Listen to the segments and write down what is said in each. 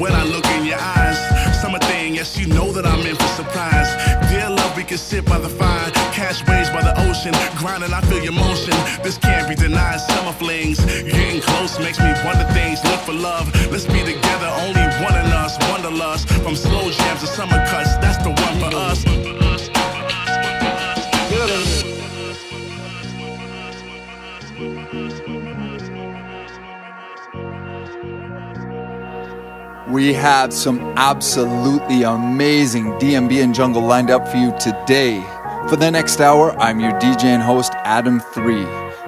when I look in your eyes. Summer thing, yes, you know that I'm in for surprise. Dear love, we can sit by the fire, cash waves by the ocean, grinding, I feel your motion. This can't be denied. Summer flings, getting close makes me wonder things. Look for love, let's be together, only one in us, wonderlust. From slow jams to summer cuts, that's the one for us. We have some absolutely amazing DnB and jungle lined up for you today. For the next hour, I'm your DJ and host, Adam 3.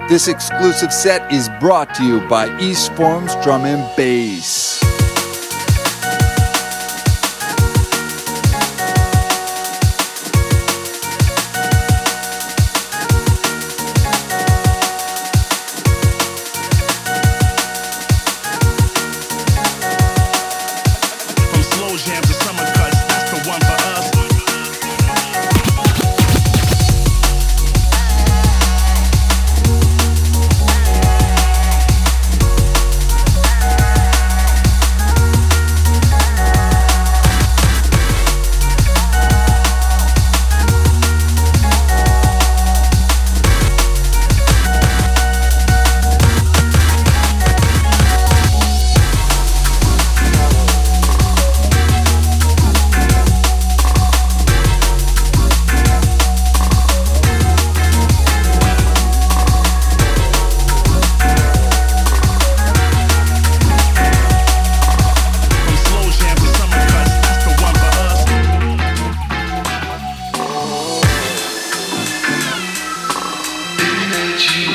This exclusive set is brought to you by East Forms Drum and Bass. that you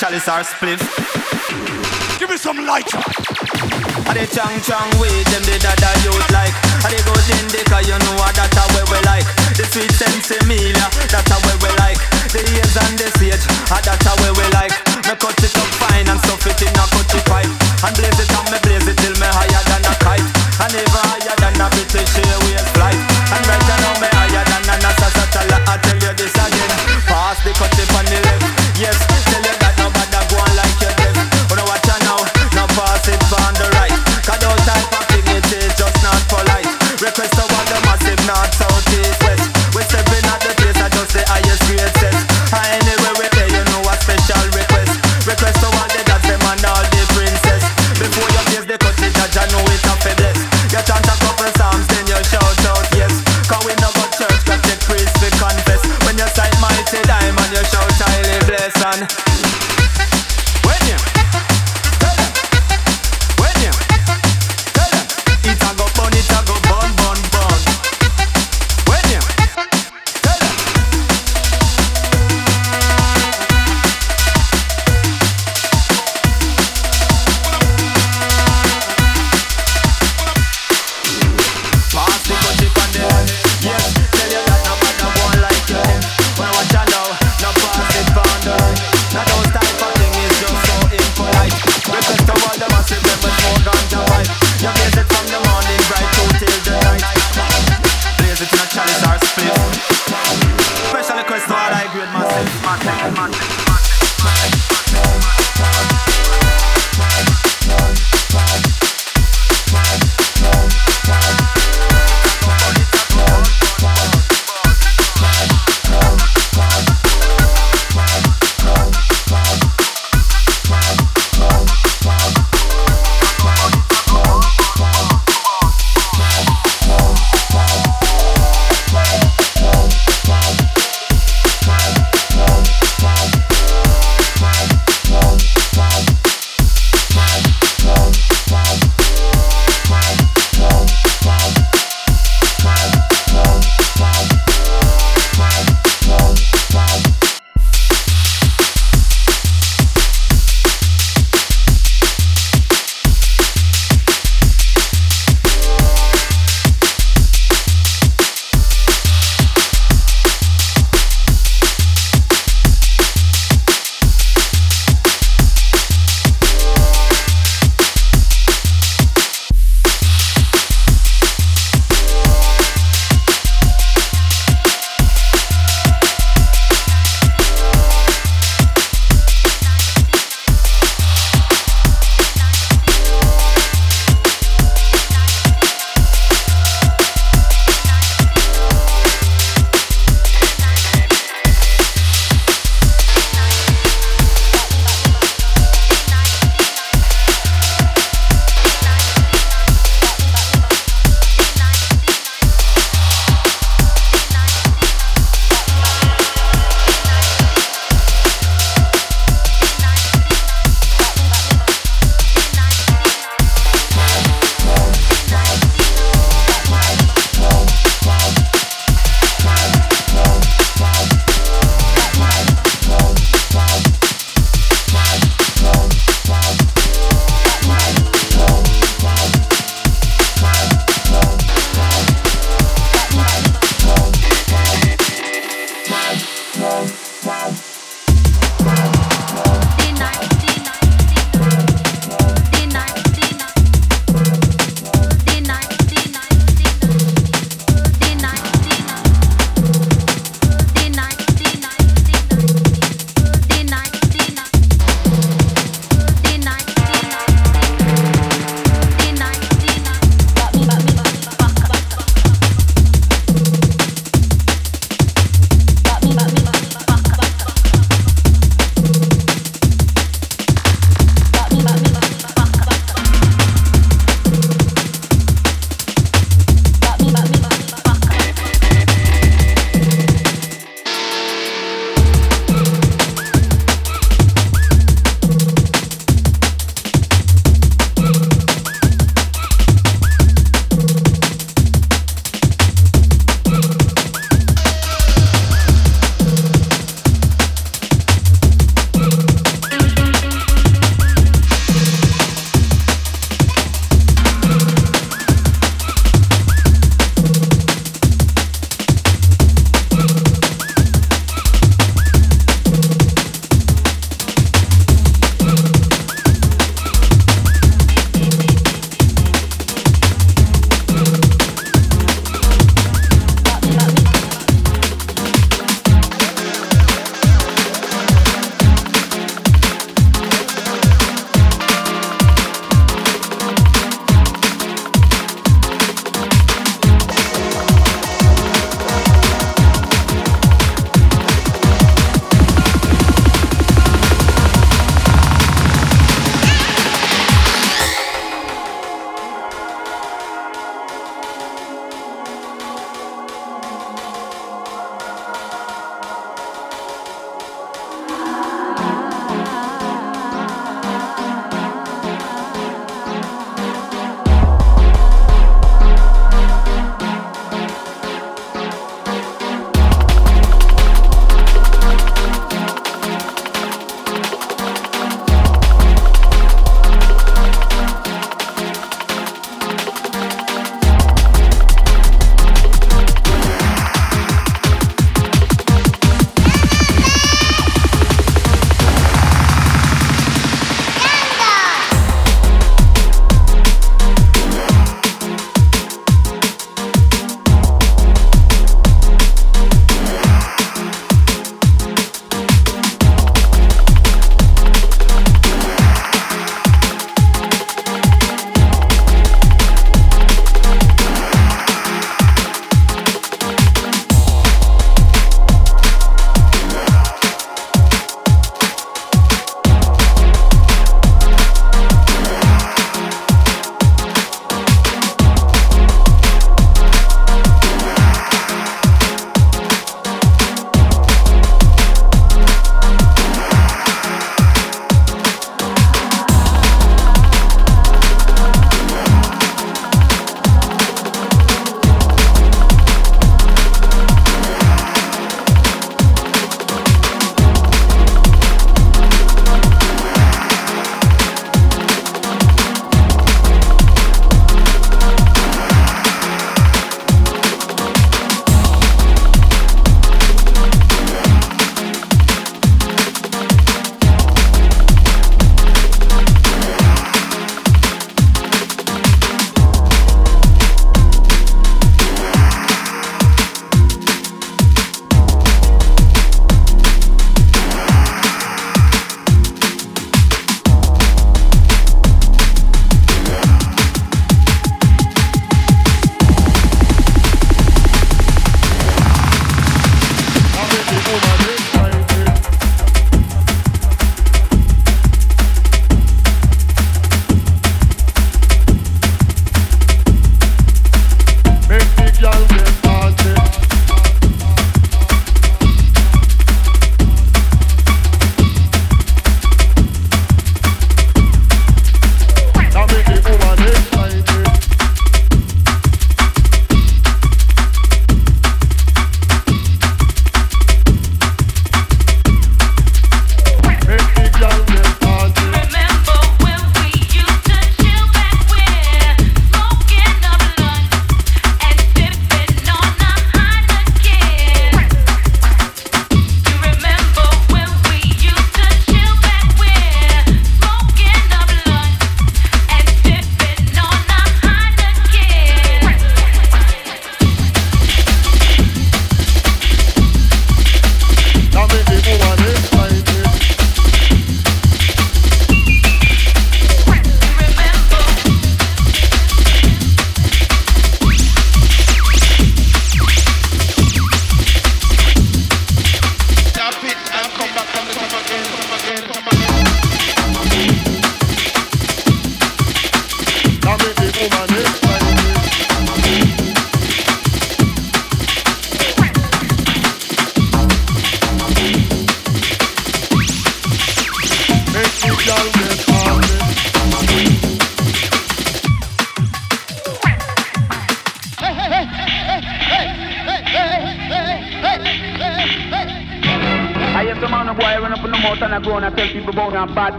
Chalizar Sars.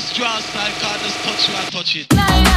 just trust, I can't just touch you, I touch it.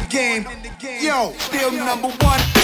The game. Yo, still number one.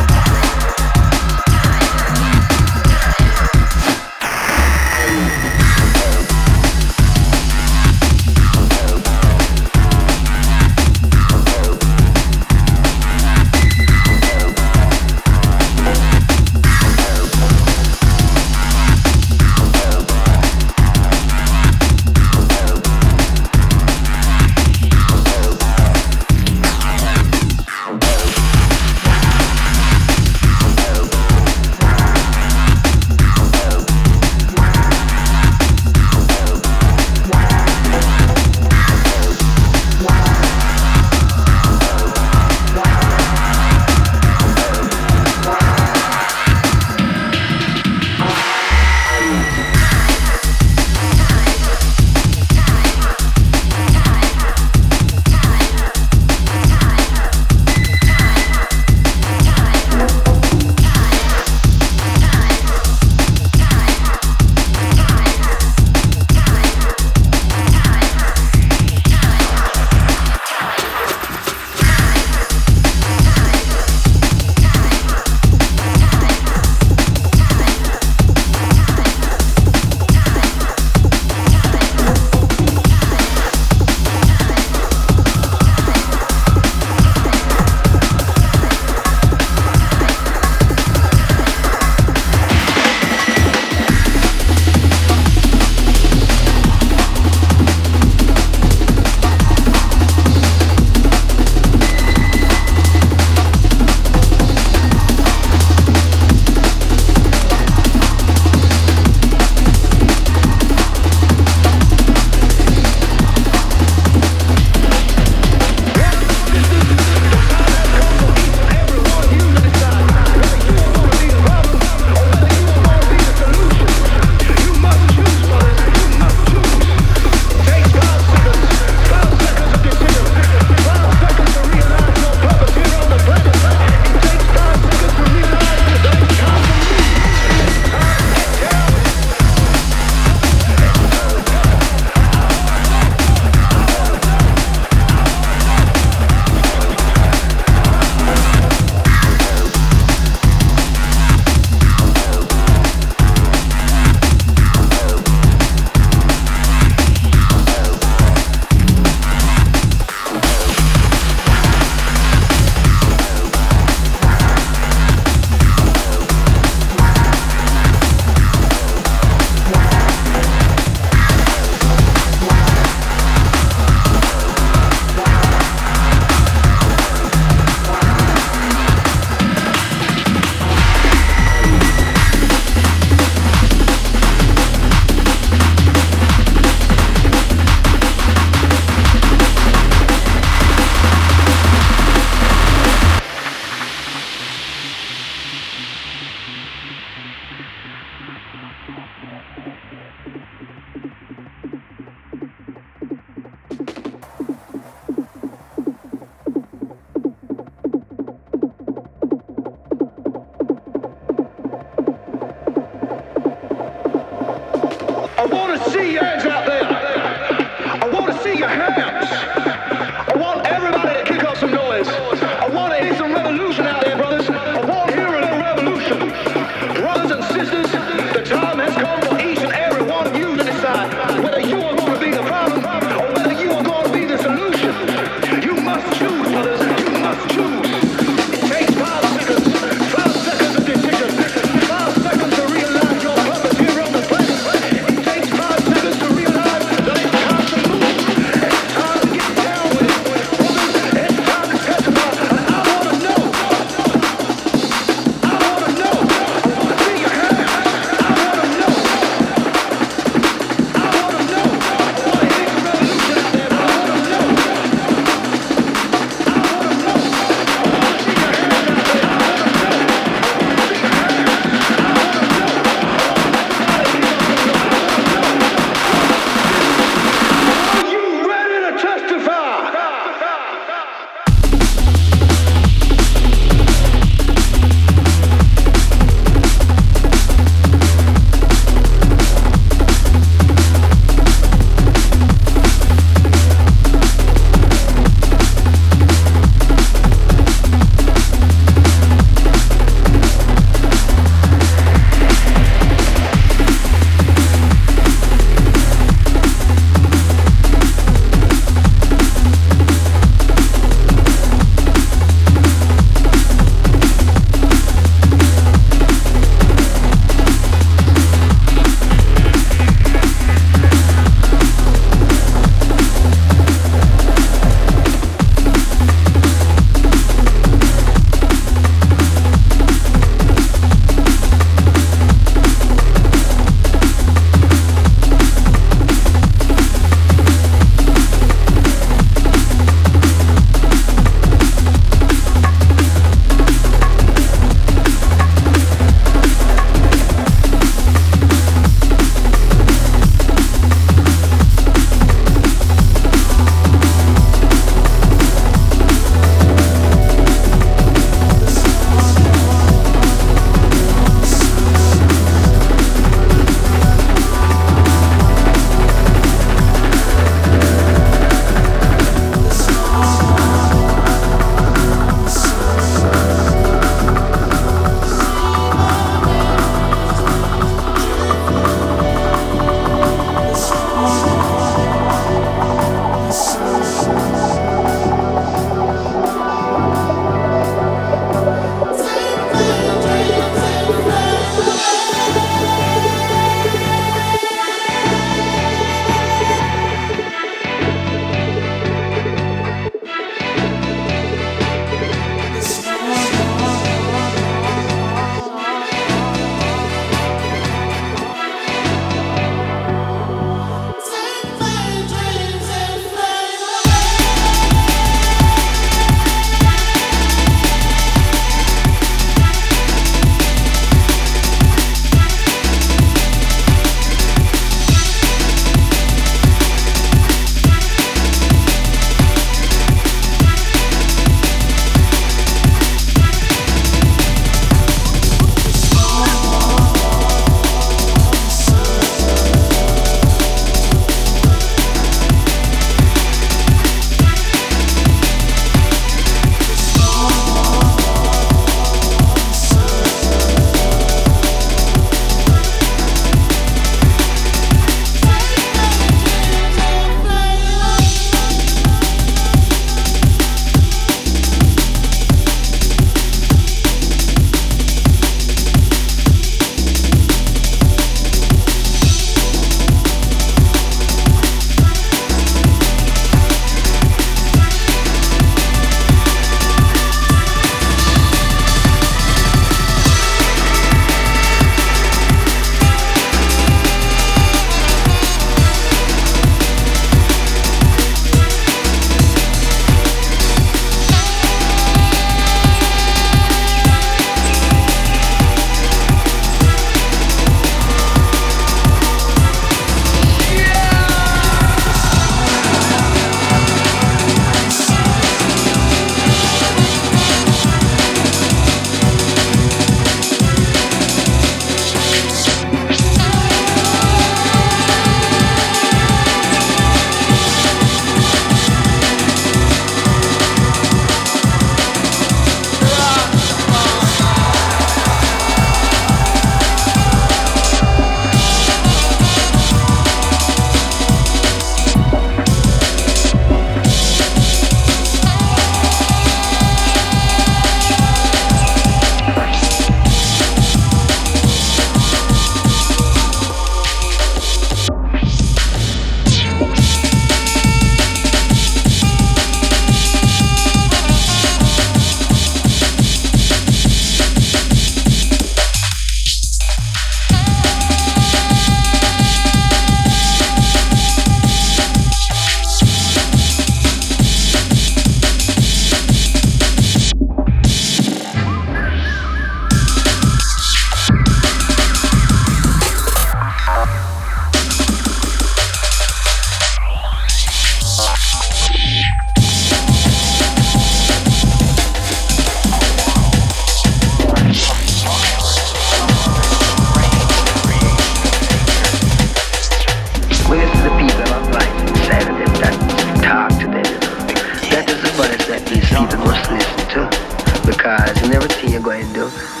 Yourself.